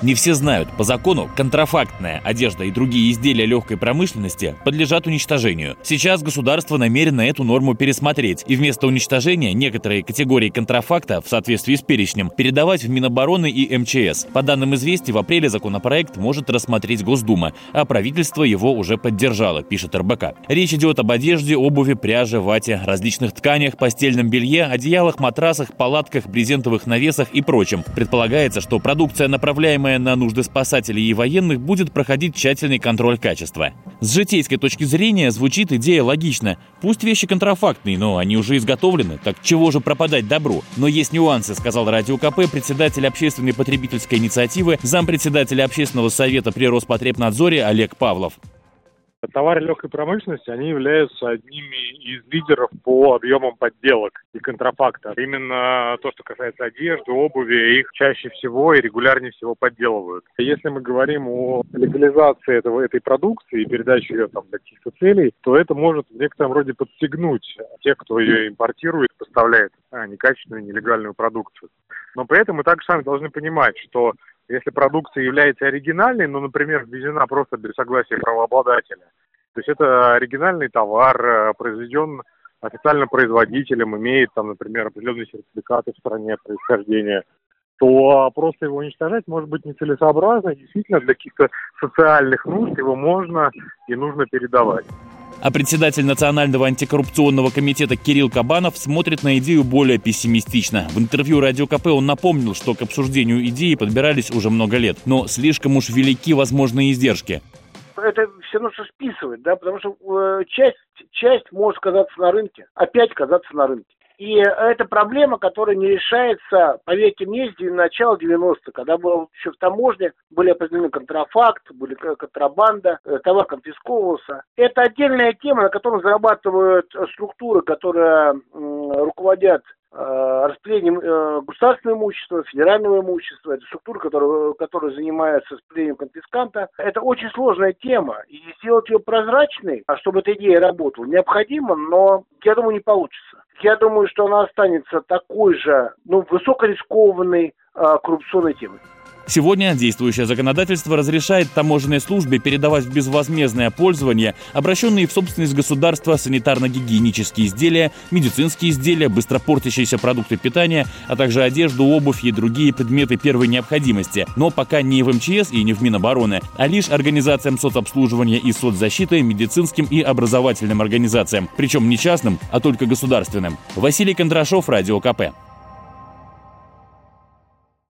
Не все знают, по закону контрафактная одежда и другие изделия легкой промышленности подлежат уничтожению. Сейчас государство намерено эту норму пересмотреть и вместо уничтожения некоторые категории контрафакта в соответствии с перечнем передавать в Минобороны и МЧС. По данным известий, в апреле законопроект может рассмотреть Госдума, а правительство его уже поддержало, пишет РБК. Речь идет об одежде, обуви, пряже, вате, различных тканях, постельном белье, одеялах, матрасах, палатках, брезентовых навесах и прочем. Предполагается, что продукция, направляемая направляемая на нужды спасателей и военных, будет проходить тщательный контроль качества. С житейской точки зрения звучит идея логично. Пусть вещи контрафактные, но они уже изготовлены, так чего же пропадать добру? Но есть нюансы, сказал Радио КП председатель общественной потребительской инициативы, зампредседателя общественного совета при Роспотребнадзоре Олег Павлов. Товары легкой промышленности, они являются одними из лидеров по объемам подделок и контрафакта. Именно то, что касается одежды, обуви, их чаще всего и регулярнее всего подделывают. Если мы говорим о легализации этого, этой продукции и передаче ее там для каких-то целей, то это может в некотором роде подстегнуть тех, кто ее импортирует, поставляет а, некачественную, нелегальную продукцию. Но при этом мы также сами должны понимать, что если продукция является оригинальной, ну, например, ввезена просто без согласия правообладателя, то есть это оригинальный товар, э, произведен официально производителем, имеет там, например, определенные сертификаты в стране происхождения, то просто его уничтожать может быть нецелесообразно. Действительно, для каких-то социальных нужд его можно и нужно передавать. А председатель Национального антикоррупционного комитета Кирилл Кабанов смотрит на идею более пессимистично. В интервью Радио КП он напомнил, что к обсуждению идеи подбирались уже много лет, но слишком уж велики возможные издержки. Это все нужно списывать, да, потому что э, часть, часть может казаться на рынке, опять казаться на рынке. И это проблема, которая не решается, поверьте мне, с начала 90-х, когда было еще в таможне, были определены контрафакт, были контрабанда, э, товар конфисковывался. Это отдельная тема, на которой зарабатывают структуры, которые руководят распределением э, государственного имущества, федерального имущества, это структуры, которые, которые занимаются распределением конфисканта. Это очень сложная тема, и сделать ее прозрачной, а чтобы эта идея работала, необходимо, но, я думаю, не получится я думаю, что она останется такой же, ну, высокорискованной э, коррупционной темой. Сегодня действующее законодательство разрешает таможенной службе передавать в безвозмездное пользование обращенные в собственность государства санитарно-гигиенические изделия, медицинские изделия, быстропортящиеся продукты питания, а также одежду, обувь и другие предметы первой необходимости, но пока не в МЧС и не в Минобороны, а лишь организациям соцобслуживания и соцзащиты, медицинским и образовательным организациям, причем не частным, а только государственным. Василий Кондрашов, Радио КП.